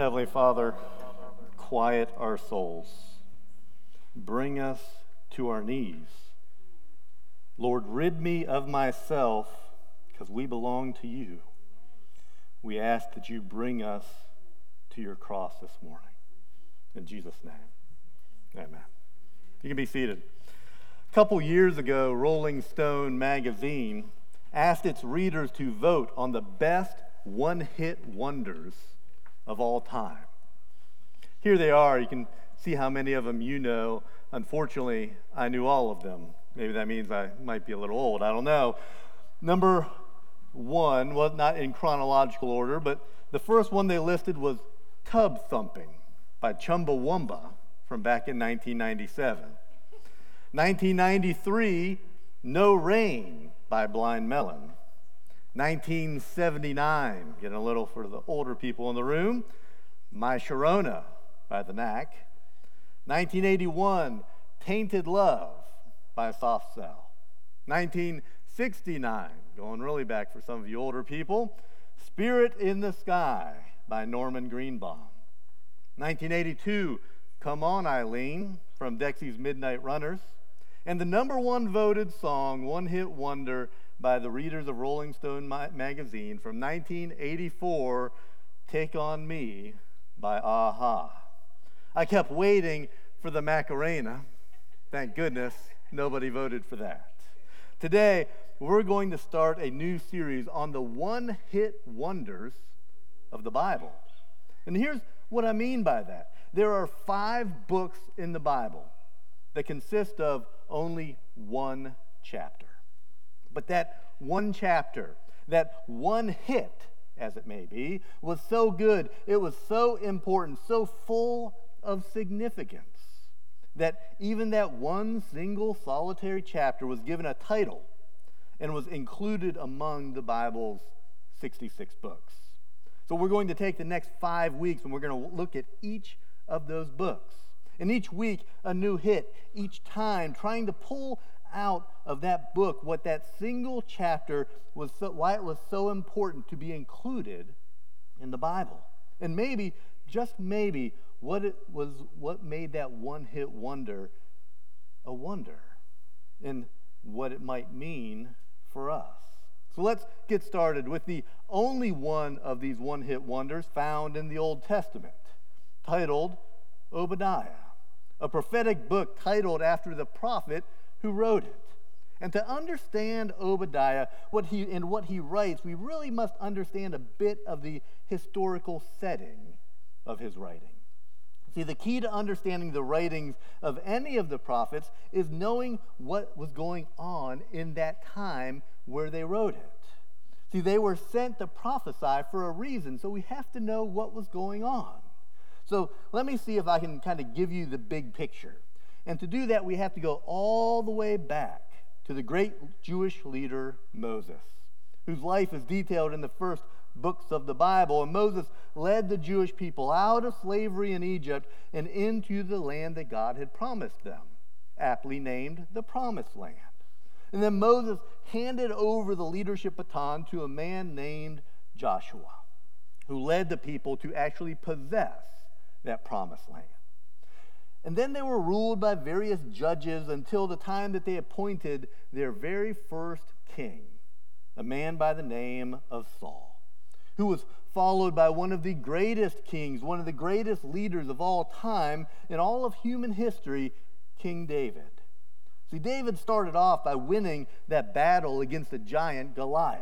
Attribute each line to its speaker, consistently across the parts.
Speaker 1: Heavenly Father, quiet our souls. Bring us to our knees. Lord, rid me of myself because we belong to you. We ask that you bring us to your cross this morning. In Jesus' name, amen. You can be seated. A couple years ago, Rolling Stone magazine asked its readers to vote on the best one hit wonders of all time. Here they are. You can see how many of them you know. Unfortunately, I knew all of them. Maybe that means I might be a little old. I don't know. Number one, well, not in chronological order, but the first one they listed was Tub Thumping by Chumbawamba from back in 1997. 1993, No Rain by Blind Melon. 1979, getting a little for the older people in the room, My Sharona by the Knack. 1981, Tainted Love by Soft Cell. 1969, going really back for some of you older people, Spirit in the Sky by Norman Greenbaum. 1982, Come On Eileen from Dexy's Midnight Runners. And the number one voted song, One Hit Wonder, by the readers of Rolling Stone magazine from 1984, Take On Me by a-ha. I kept waiting for the Macarena. Thank goodness nobody voted for that. Today, we're going to start a new series on the one hit wonders of the Bible. And here's what I mean by that there are five books in the Bible that consist of only one chapter. But that one chapter, that one hit, as it may be, was so good, it was so important, so full of significance, that even that one single solitary chapter was given a title and was included among the Bible's 66 books. So we're going to take the next five weeks and we're going to look at each of those books. And each week, a new hit, each time trying to pull out of that book what that single chapter was so, why it was so important to be included in the Bible. And maybe, just maybe, what it was what made that one hit wonder a wonder and what it might mean for us. So let's get started with the only one of these one hit wonders found in the Old Testament, titled Obadiah, a prophetic book titled after the prophet who wrote it. And to understand Obadiah what he, and what he writes, we really must understand a bit of the historical setting of his writing. See, the key to understanding the writings of any of the prophets is knowing what was going on in that time where they wrote it. See, they were sent to prophesy for a reason, so we have to know what was going on. So let me see if I can kind of give you the big picture. And to do that, we have to go all the way back to the great Jewish leader Moses, whose life is detailed in the first books of the Bible. And Moses led the Jewish people out of slavery in Egypt and into the land that God had promised them, aptly named the Promised Land. And then Moses handed over the leadership baton to a man named Joshua, who led the people to actually possess that promised land. And then they were ruled by various judges until the time that they appointed their very first king, a man by the name of Saul, who was followed by one of the greatest kings, one of the greatest leaders of all time in all of human history, King David. See, David started off by winning that battle against the giant Goliath,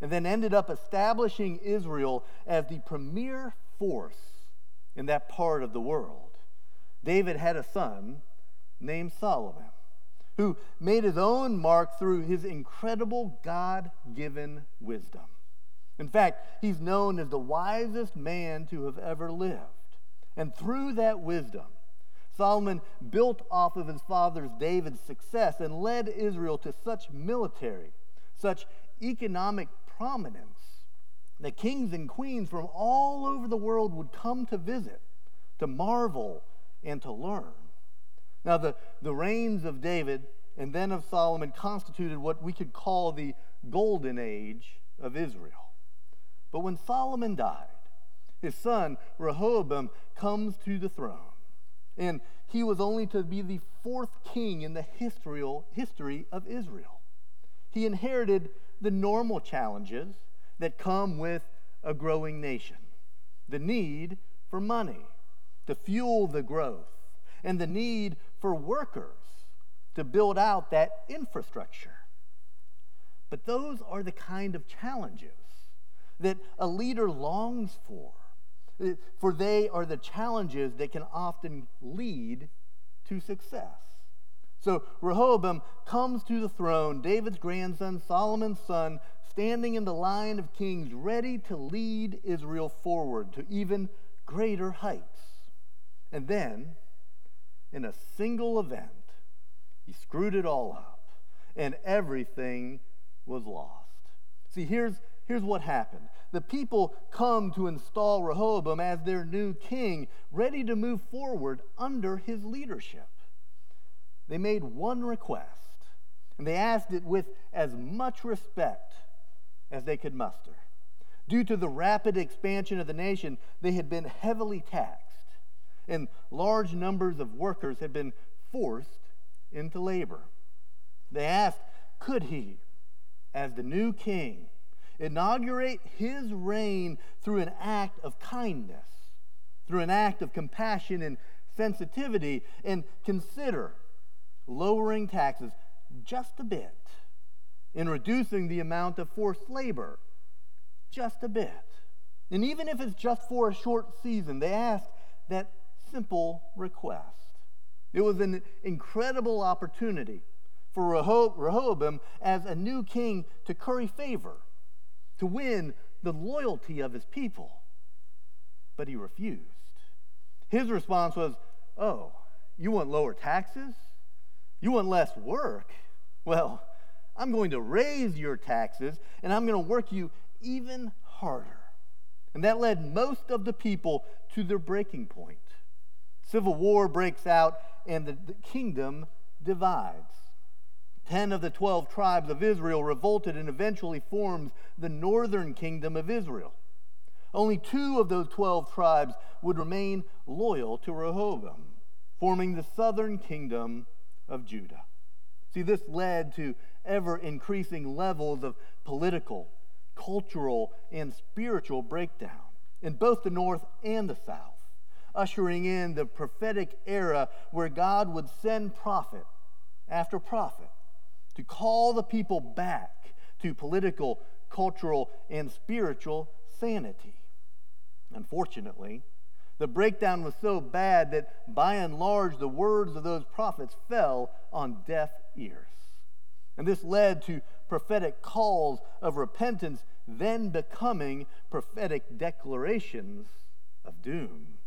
Speaker 1: and then ended up establishing Israel as the premier force in that part of the world. David had a son named Solomon who made his own mark through his incredible God given wisdom. In fact, he's known as the wisest man to have ever lived. And through that wisdom, Solomon built off of his father's David's success and led Israel to such military, such economic prominence that kings and queens from all over the world would come to visit, to marvel and to learn. Now, the, the reigns of David and then of Solomon constituted what we could call the golden age of Israel. But when Solomon died, his son Rehoboam comes to the throne. And he was only to be the fourth king in the history of Israel. He inherited the normal challenges that come with a growing nation the need for money to fuel the growth, and the need for workers to build out that infrastructure. But those are the kind of challenges that a leader longs for for they are the challenges that can often lead to success. So Rehoboam comes to the throne, David's grandson, Solomon's son, standing in the line of kings, ready to lead Israel forward to even greater heights. And then, in a single event, he screwed it all up, and everything was lost. See, here's, here's what happened the people come to install Rehoboam as their new king, ready to move forward under his leadership. They made one request, and they asked it with as much respect as they could muster. Due to the rapid expansion of the nation, they had been heavily taxed, and large numbers of workers had been forced into labor. They asked, could he, as the new king, inaugurate his reign through an act of kindness, through an act of compassion and sensitivity, and consider lowering taxes just a bit in reducing the amount of forced labor just a bit. And even if it's just for a short season, they asked that simple request. It was an incredible opportunity for Rehoboam as a new king to curry favor to win the loyalty of his people. But he refused. His response was, Oh, you want lower taxes? You want less work? Well, I'm going to raise your taxes and I'm going to work you even harder. And that led most of the people to their breaking point. Civil war breaks out and the, the kingdom divides. Ten of the twelve tribes of Israel revolted and eventually formed the northern kingdom of Israel. Only two of those twelve tribes would remain loyal to Rehoboam, forming the southern kingdom of Judah. See, this led to ever increasing levels of political, cultural, and spiritual breakdown in both the north and the south, ushering in the prophetic era where God would send prophet after prophet to call the people back to political, cultural, and spiritual sanity. Unfortunately, the breakdown was so bad that by and large the words of those prophets fell on deaf ears. And this led to prophetic calls of repentance, then becoming prophetic declarations of doom.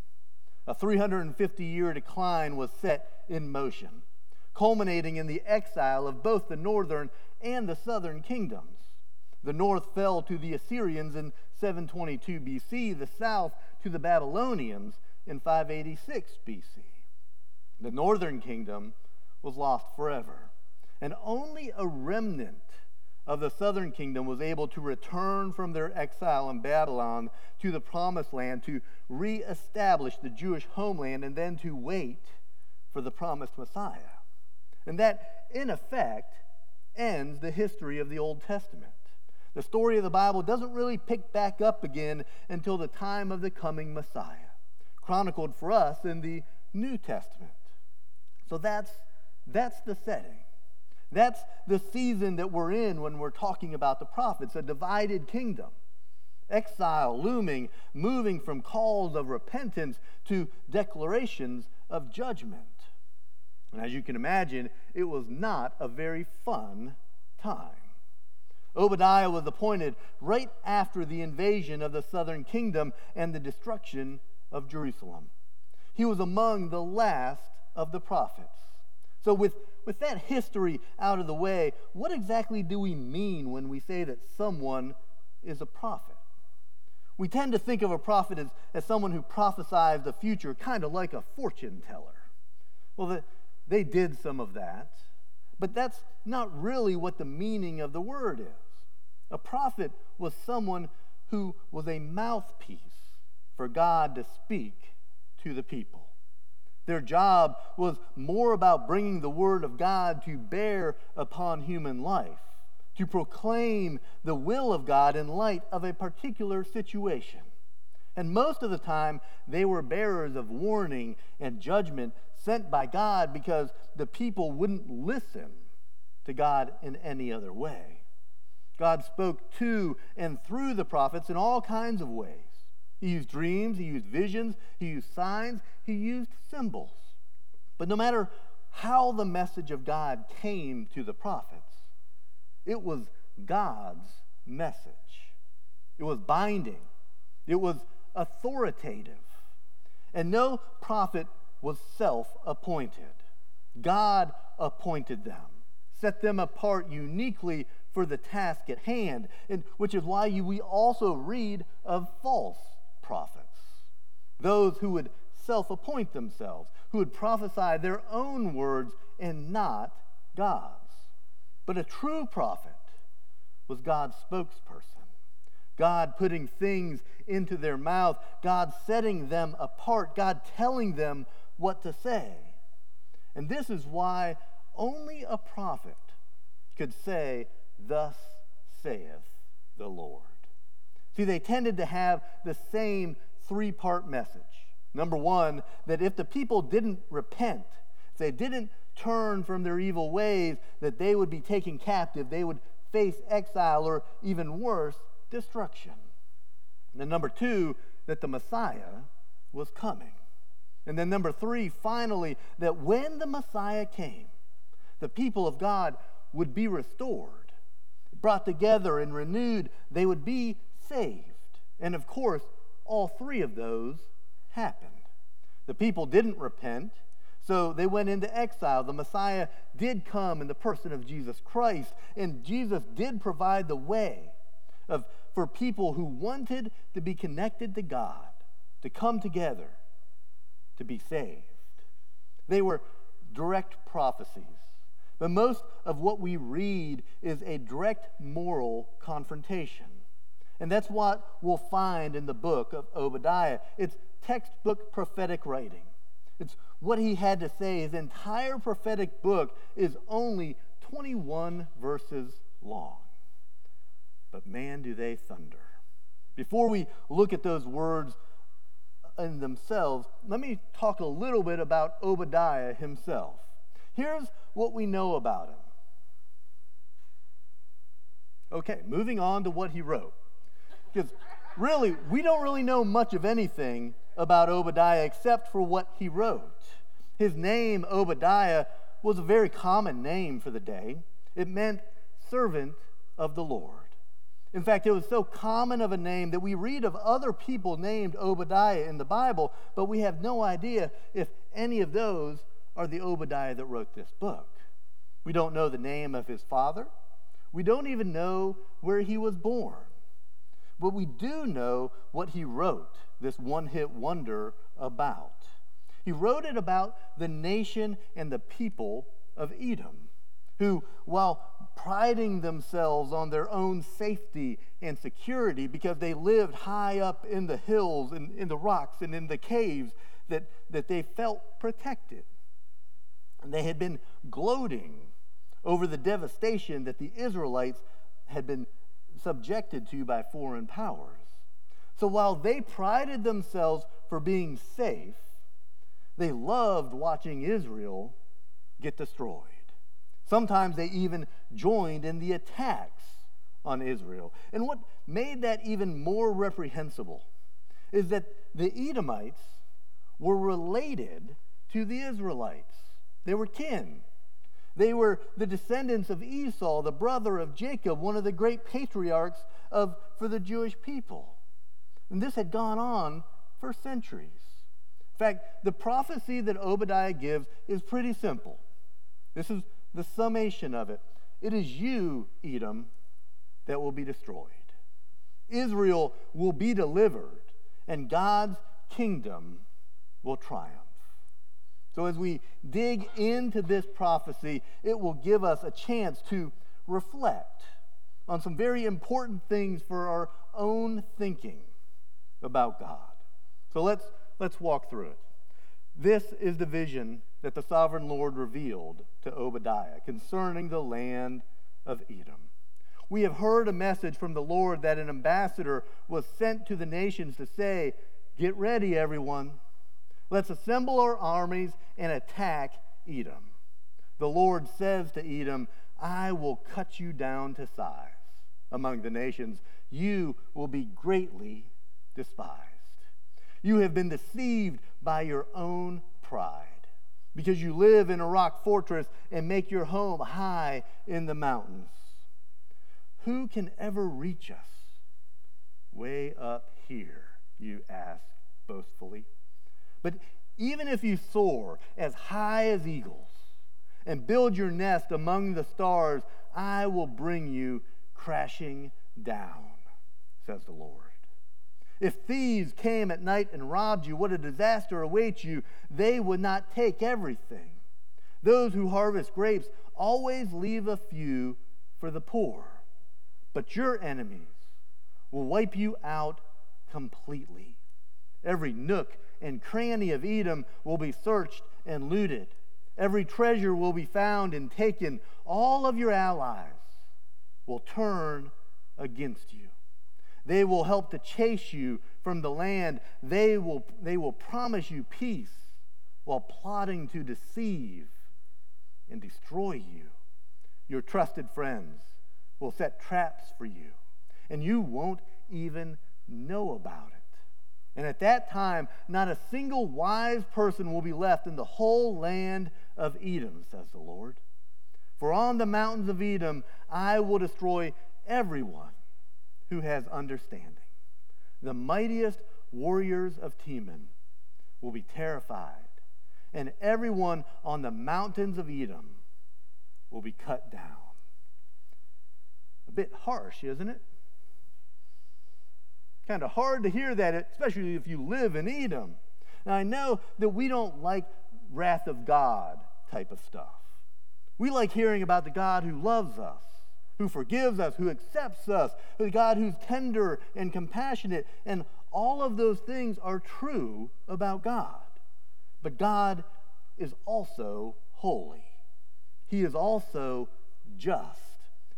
Speaker 1: A 350 year decline was set in motion culminating in the exile of both the northern and the southern kingdoms. The north fell to the Assyrians in 722 BC, the south to the Babylonians in 586 BC. The northern kingdom was lost forever, and only a remnant of the southern kingdom was able to return from their exile in Babylon to the promised land to reestablish the Jewish homeland and then to wait for the promised Messiah. And that, in effect, ends the history of the Old Testament. The story of the Bible doesn't really pick back up again until the time of the coming Messiah, chronicled for us in the New Testament. So that's, that's the setting. That's the season that we're in when we're talking about the prophets, a divided kingdom. Exile looming, moving from calls of repentance to declarations of judgment. And as you can imagine, it was not a very fun time. Obadiah was appointed right after the invasion of the southern kingdom and the destruction of Jerusalem. He was among the last of the prophets. So, with, with that history out of the way, what exactly do we mean when we say that someone is a prophet? We tend to think of a prophet as, as someone who prophesies the future, kind of like a fortune teller. Well, the, they did some of that, but that's not really what the meaning of the word is. A prophet was someone who was a mouthpiece for God to speak to the people. Their job was more about bringing the word of God to bear upon human life, to proclaim the will of God in light of a particular situation. And most of the time, they were bearers of warning and judgment sent by God because the people wouldn't listen to God in any other way. God spoke to and through the prophets in all kinds of ways. He used dreams, he used visions, he used signs, he used symbols. But no matter how the message of God came to the prophets, it was God's message. It was binding, it was authoritative. And no prophet was self appointed. God appointed them, set them apart uniquely for the task at hand, and which is why we also read of false prophets, those who would self appoint themselves, who would prophesy their own words and not God's. But a true prophet was God's spokesperson, God putting things into their mouth, God setting them apart, God telling them what to say. And this is why only a prophet could say, Thus saith the Lord. See, they tended to have the same three part message. Number one, that if the people didn't repent, if they didn't turn from their evil ways, that they would be taken captive, they would face exile or even worse, destruction. And then number two, that the Messiah was coming. And then number three, finally, that when the Messiah came, the people of God would be restored, brought together and renewed, they would be saved. And of course, all three of those happened. The people didn't repent, so they went into exile. The Messiah did come in the person of Jesus Christ, and Jesus did provide the way of, for people who wanted to be connected to God to come together to be saved. They were direct prophecies. But most of what we read is a direct moral confrontation. And that's what we'll find in the book of Obadiah. It's textbook prophetic writing. It's what he had to say. His entire prophetic book is only 21 verses long. But man, do they thunder. Before we look at those words in themselves, let me talk a little bit about Obadiah himself. Here's what we know about him. Okay, moving on to what he wrote. Because really, we don't really know much of anything about Obadiah except for what he wrote. His name, Obadiah, was a very common name for the day. It meant servant of the Lord. In fact, it was so common of a name that we read of other people named Obadiah in the Bible, but we have no idea if any of those are the Obadiah that wrote this book. We don't know the name of his father. We don't even know where he was born. But we do know what he wrote this one hit wonder about. He wrote it about the nation and the people of Edom, who, while priding themselves on their own safety and security because they lived high up in the hills and in the rocks and in the caves, that, that they felt protected. And they had been gloating over the devastation that the Israelites had been subjected to by foreign powers. So while they prided themselves for being safe, they loved watching Israel get destroyed. Sometimes they even joined in the attacks on Israel. And what made that even more reprehensible is that the Edomites were related to the Israelites, they were kin. They were the descendants of Esau, the brother of Jacob, one of the great patriarchs of, for the Jewish people. And this had gone on for centuries. In fact, the prophecy that Obadiah gives is pretty simple. This is the summation of it. It is you, Edom, that will be destroyed. Israel will be delivered, and God's kingdom will triumph. So, as we dig into this prophecy, it will give us a chance to reflect on some very important things for our own thinking about God. So let's, let's walk through it. This is the vision that the sovereign Lord revealed to Obadiah concerning the land of Edom. We have heard a message from the Lord that an ambassador was sent to the nations to say, Get ready, everyone. Let's assemble our armies and attack Edom. The Lord says to Edom, I will cut you down to size among the nations. You will be greatly despised. You have been deceived by your own pride because you live in a rock fortress and make your home high in the mountains. Who can ever reach us? Way up here, you ask boastfully. But even if you soar as high as eagles and build your nest among the stars, I will bring you crashing down, says the Lord. If thieves came at night and robbed you, what a disaster awaits you. They would not take everything. Those who harvest grapes always leave a few for the poor, but your enemies will wipe you out completely. Every nook and cranny of Edom will be searched and looted. Every treasure will be found and taken. All of your allies will turn against you. They will help to chase you from the land. They will, they will promise you peace while plotting to deceive and destroy you. Your trusted friends will set traps for you, and you won't even know about it. And at that time, not a single wise person will be left in the whole land of Edom, says the Lord. For on the mountains of Edom I will destroy everyone who has understanding. The mightiest warriors of Teman will be terrified, and everyone on the mountains of Edom will be cut down. A bit harsh, isn't it? Kind of hard to hear that, especially if you live in Edom. Now, I know that we don't like wrath of God type of stuff. We like hearing about the God who loves us who forgives us, who accepts us, the God who's tender and compassionate. And all of those things are true about God. But God is also holy, He is also just.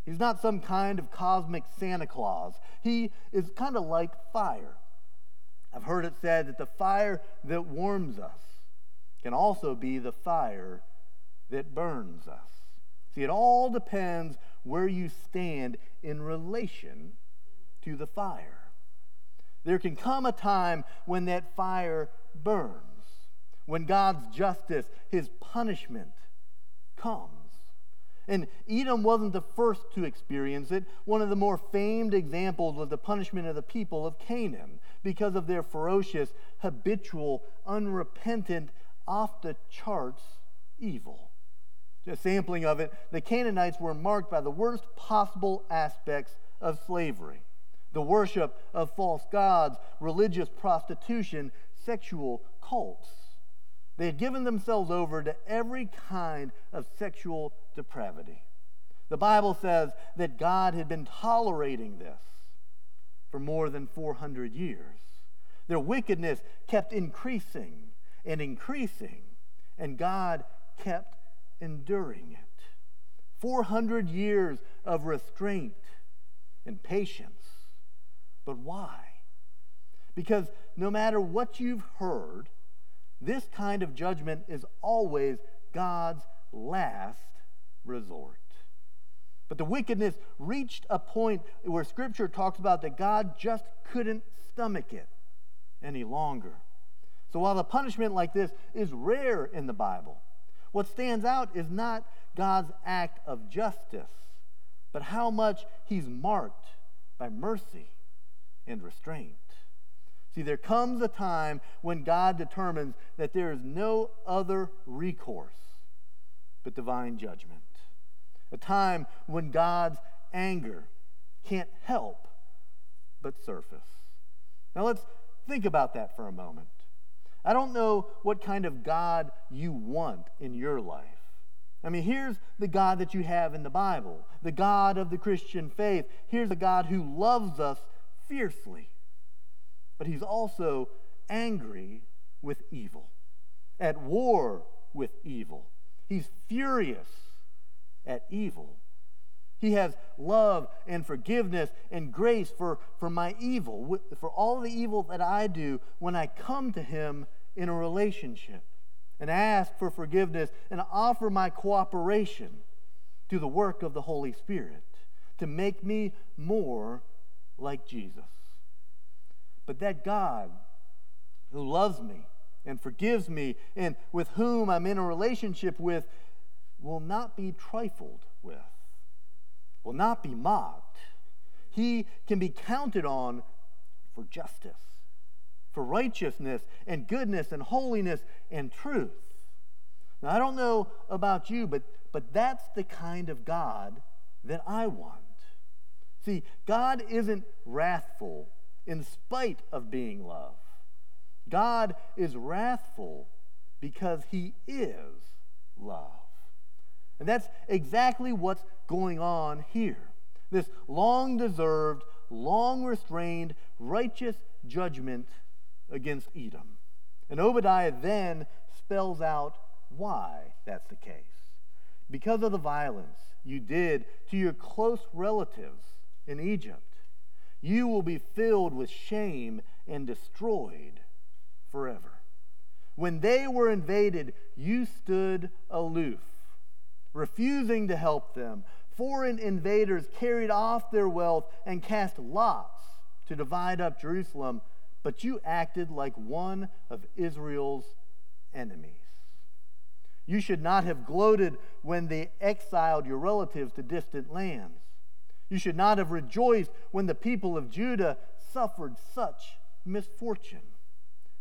Speaker 1: He's not some kind of cosmic Santa Claus. He is kind of like fire. I've heard it said that the fire that warms us can also be the fire that burns us. See, it all depends where you stand in relation to the fire. There can come a time when that fire burns, when God's justice, his punishment, comes. And Edom wasn't the first to experience it. One of the more famed examples was the punishment of the people of Canaan because of their ferocious, habitual, unrepentant, off the charts evil a sampling of it, the Canaanites were marked by the worst possible aspects of slavery the worship of false gods, religious prostitution, sexual cults. They had given themselves over to every kind of sexual depravity. The Bible says that God had been tolerating this for more than 400 years. Their wickedness kept increasing and increasing, and God kept enduring it. 400 years of restraint and patience. But why? Because no matter what you've heard, this kind of judgment is always God's last resort. But the wickedness reached a point where Scripture talks about that God just couldn't stomach it any longer. So while the punishment like this is rare in the Bible, what stands out is not God's act of justice, but how much he's marked by mercy and restraint. See, there comes a time when God determines that there is no other recourse but divine judgment. A time when God's anger can't help but surface. Now let's think about that for a moment. I don't know what kind of God you want in your life. I mean, here's the God that you have in the Bible, the God of the Christian faith. Here's a God who loves us fiercely, but he's also angry with evil, at war with evil. He's furious at evil. He has love and forgiveness and grace for, for my evil, for all the evil that I do when I come to Him in a relationship and ask for forgiveness and offer my cooperation to the work of the Holy Spirit to make me more like Jesus. But that God who loves me and forgives me and with whom I'm in a relationship with will not be trifled with will not be mocked. He can be counted on for justice, for righteousness and goodness and holiness and truth. Now, I don't know about you, but, but that's the kind of God that I want. See, God isn't wrathful in spite of being love. God is wrathful because he is love. And that's exactly what's going on here. This long deserved, long restrained, righteous judgment against Edom. And Obadiah then spells out why that's the case. Because of the violence you did to your close relatives in Egypt, you will be filled with shame and destroyed forever. When they were invaded, you stood aloof refusing to help them. Foreign invaders carried off their wealth and cast lots to divide up Jerusalem, but you acted like one of Israel's enemies. You should not have gloated when they exiled your relatives to distant lands. You should not have rejoiced when the people of Judah suffered such misfortune.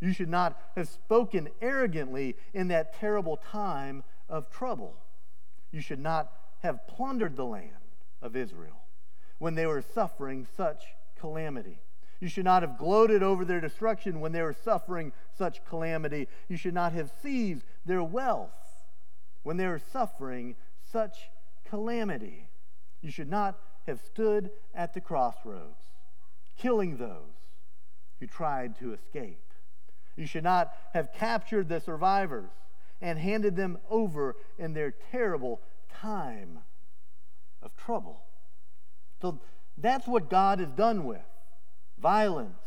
Speaker 1: You should not have spoken arrogantly in that terrible time of trouble. You should not have plundered the land of Israel when they were suffering such calamity. You should not have gloated over their destruction when they were suffering such calamity. You should not have seized their wealth when they were suffering such calamity. You should not have stood at the crossroads, killing those who tried to escape. You should not have captured the survivors and handed them over in their terrible time of trouble. So that's what God is done with violence,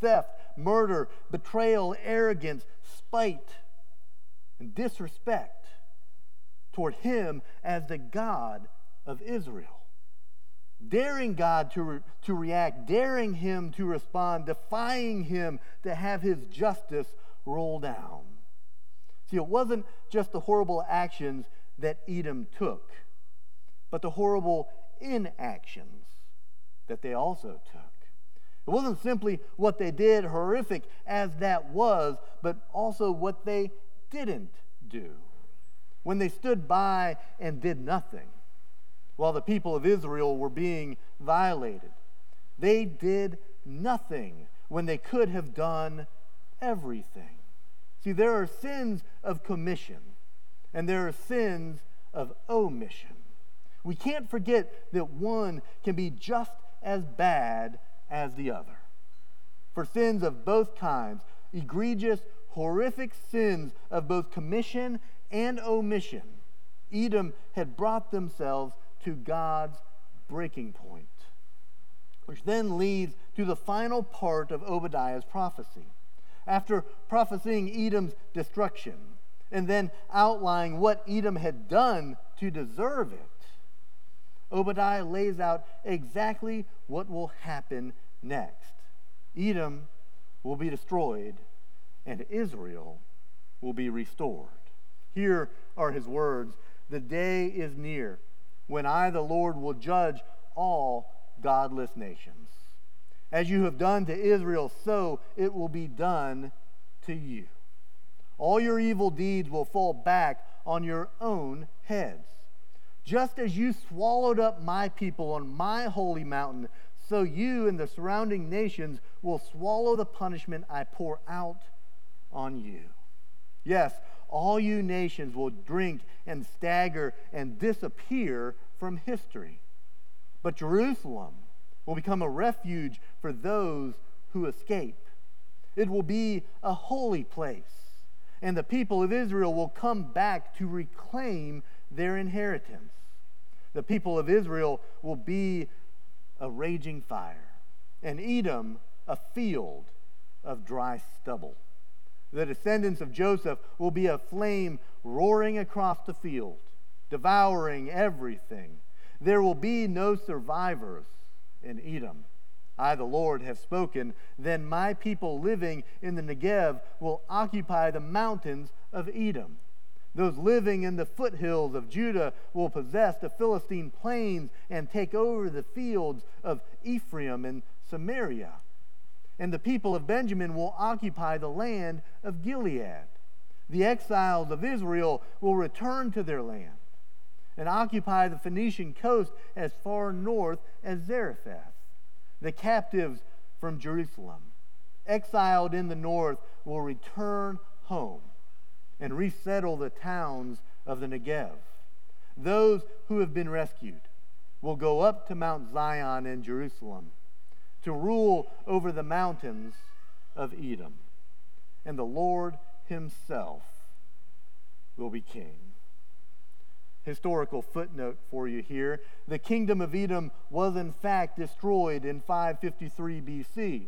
Speaker 1: theft, murder, betrayal, arrogance, spite, and disrespect toward Him as the God of Israel. Daring God to, re- to react, daring Him to respond, defying Him to have His justice roll down. See, it wasn't just the horrible actions that Edom took, but the horrible inactions that they also took. It wasn't simply what they did, horrific as that was, but also what they didn't do. When they stood by and did nothing while the people of Israel were being violated, they did nothing when they could have done everything. See, there are sins of commission and there are sins of omission. We can't forget that one can be just as bad as the other. For sins of both kinds, egregious, horrific sins of both commission and omission, Edom had brought themselves to God's breaking point, which then leads to the final part of Obadiah's prophecy after prophesying Edom's destruction and then outlining what Edom had done to deserve it, Obadiah lays out exactly what will happen next. Edom will be destroyed, and Israel will be restored. Here are his words The day is near when I, the Lord, will judge all godless nations. As you have done to Israel, so it will be done to you. All your evil deeds will fall back on your own heads. Just as you swallowed up my people on my holy mountain, so you and the surrounding nations will swallow the punishment I pour out on you. Yes, all you nations will drink and stagger and disappear from history. But Jerusalem will become a refuge for those who escape. It will be a holy place, and the people of Israel will come back to reclaim their inheritance. The people of Israel will be a raging fire, and Edom a field of dry stubble. The descendants of Joseph will be a flame roaring across the field, devouring everything. There will be no survivors in Edom. I, the Lord, have spoken. Then my people living in the Negev will occupy the mountains of Edom. Those living in the foothills of Judah will possess the Philistine plains and take over the fields of Ephraim and Samaria and the people of Benjamin will occupy the land of Gilead. The exiles of Israel will return to their land and occupy the Phoenician coast as far north as Zarephath. The captives from Jerusalem, exiled in the north, will return home and resettle the towns of the Negev. Those who have been rescued will go up to Mount Zion in Jerusalem to rule over the mountains of Edom. And the Lord himself will be king. Historical footnote for you here. The kingdom of Edom was in fact destroyed in 553 BC.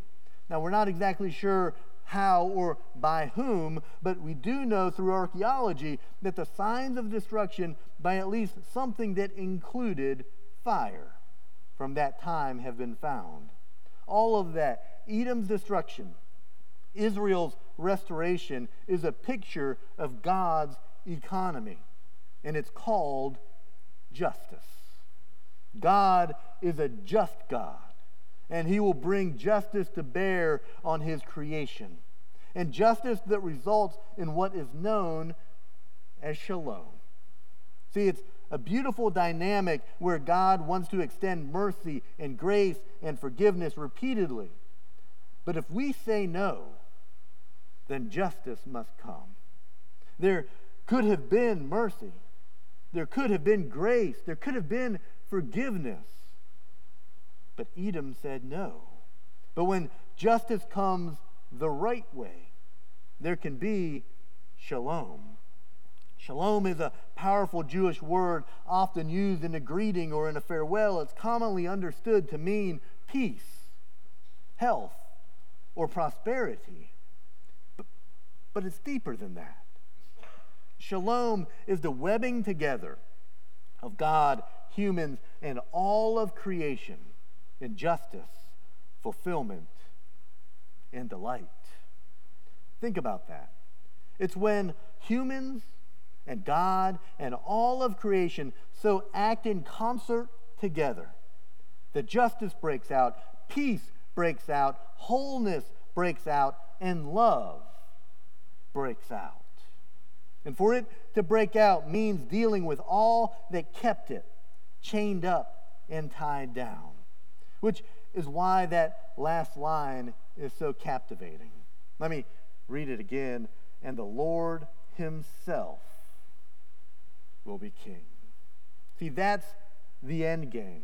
Speaker 1: Now, we're not exactly sure how or by whom, but we do know through archaeology that the signs of destruction by at least something that included fire from that time have been found all of that. Edom's destruction, Israel's restoration, is a picture of God's economy, and it's called justice. God is a just God, and he will bring justice to bear on his creation, and justice that results in what is known as shalom. See, it's a beautiful dynamic where God wants to extend mercy and grace and forgiveness repeatedly. But if we say no, then justice must come. There could have been mercy, there could have been grace, there could have been forgiveness. But Edom said no. But when justice comes the right way, there can be shalom. Shalom is a powerful Jewish word often used in a greeting or in a farewell. It's commonly understood to mean peace, health, or prosperity. But, but it's deeper than that. Shalom is the webbing together of God, humans, and all of creation in justice, fulfillment, and delight. Think about that. It's when humans and God and all of creation so act in concert together that justice breaks out, peace breaks out, wholeness breaks out, and love breaks out. And for it to break out means dealing with all that kept it chained up and tied down, which is why that last line is so captivating. Let me read it again. And the Lord Himself will be king. See, that's the end game.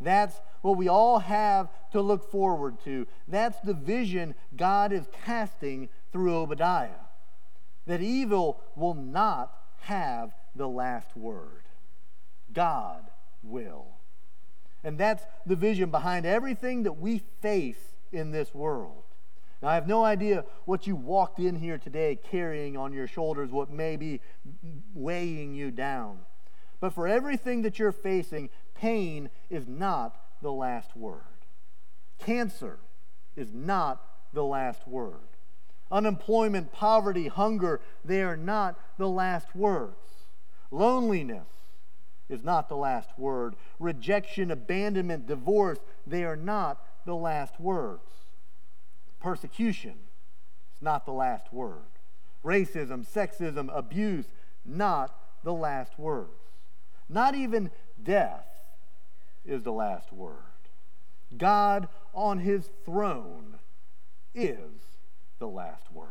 Speaker 1: That's what we all have to look forward to. That's the vision God is casting through Obadiah. That evil will not have the last word. God will. And that's the vision behind everything that we face in this world. Now, I have no idea what you walked in here today carrying on your shoulders, what may be weighing you down. But for everything that you're facing, pain is not the last word. Cancer is not the last word. Unemployment, poverty, hunger, they are not the last words. Loneliness is not the last word. Rejection, abandonment, divorce, they are not the last words. Persecution is not the last word. Racism, sexism, abuse, not the last words. Not even death is the last word. God on his throne is the last word.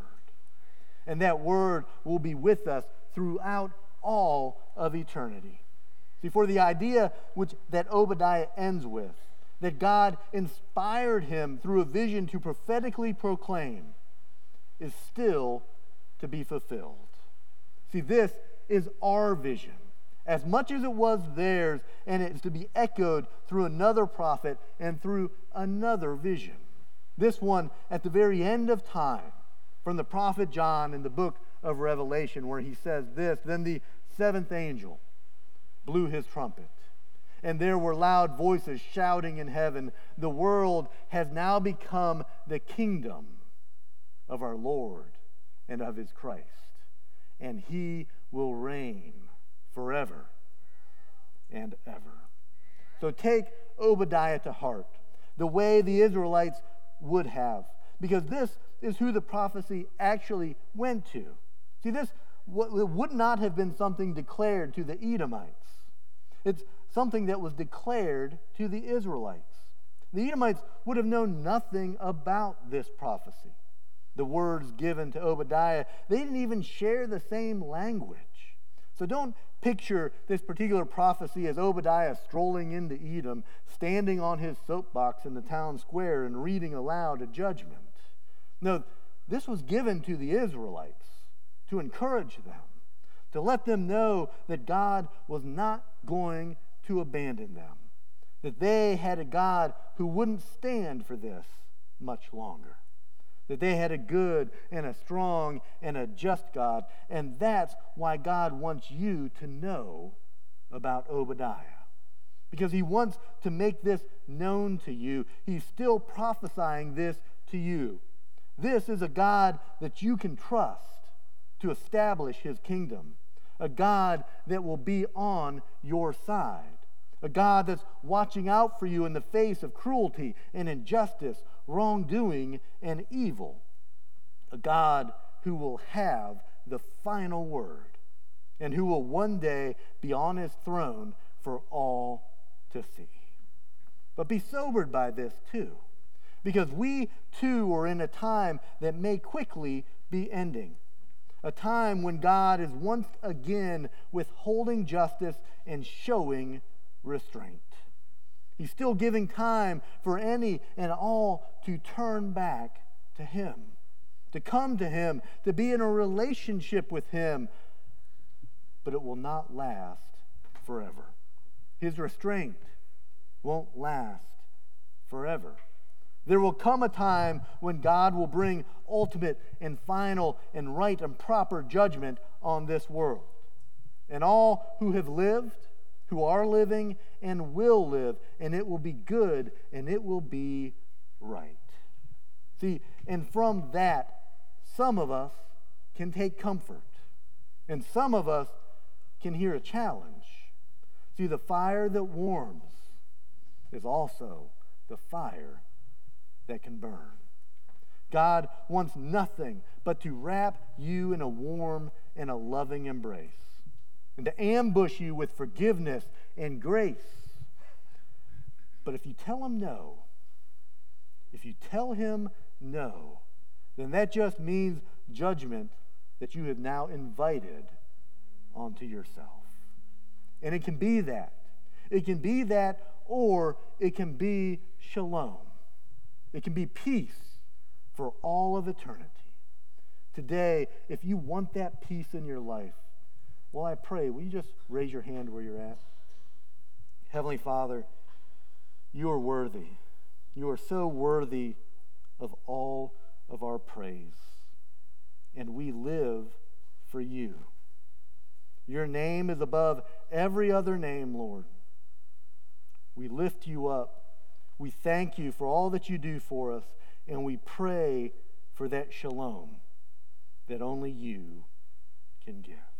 Speaker 1: And that word will be with us throughout all of eternity. See, for the idea which that Obadiah ends with that God inspired him through a vision to prophetically proclaim is still to be fulfilled. See, this is our vision. As much as it was theirs, and it's to be echoed through another prophet and through another vision. This one at the very end of time, from the prophet John in the book of Revelation, where he says this Then the seventh angel blew his trumpet, and there were loud voices shouting in heaven, The world has now become the kingdom of our Lord and of his Christ, and he will reign forever and ever. So take Obadiah to heart, the way the Israelites would have, because this is who the prophecy actually went to. See, this would not have been something declared to the Edomites. It's something that was declared to the Israelites. The Edomites would have known nothing about this prophecy. The words given to Obadiah, they didn't even share the same language. So don't picture this particular prophecy as Obadiah strolling into Edom, standing on his soapbox in the town square and reading aloud a judgment. No, this was given to the Israelites to encourage them, to let them know that God was not going to abandon them, that they had a God who wouldn't stand for this much longer that they had a good and a strong and a just God. And that's why God wants you to know about Obadiah. Because he wants to make this known to you. He's still prophesying this to you. This is a God that you can trust to establish his kingdom, a God that will be on your side a God that's watching out for you in the face of cruelty and injustice, wrongdoing and evil. A God who will have the final word and who will one day be on his throne for all to see. But be sobered by this too, because we too are in a time that may quickly be ending. A time when God is once again withholding justice and showing restraint. He's still giving time for any and all to turn back to Him, to come to Him, to be in a relationship with Him. But it will not last forever. His restraint won't last forever. There will come a time when God will bring ultimate and final and right and proper judgment on this world. And all who have lived who are living and will live, and it will be good and it will be right. See, and from that, some of us can take comfort, and some of us can hear a challenge. See, the fire that warms is also the fire that can burn. God wants nothing but to wrap you in a warm and a loving embrace and to ambush you with forgiveness and grace. But if you tell him no, if you tell him no, then that just means judgment that you have now invited onto yourself. And it can be that. It can be that, or it can be shalom. It can be peace for all of eternity. Today, if you want that peace in your life, well, I pray, will you just raise your hand where you're at? Heavenly Father, you are worthy. You are so worthy of all of our praise. And we live for you. Your name is above every other name, Lord. We lift you up. We thank you for all that you do for us. And we pray for that shalom that only you can give.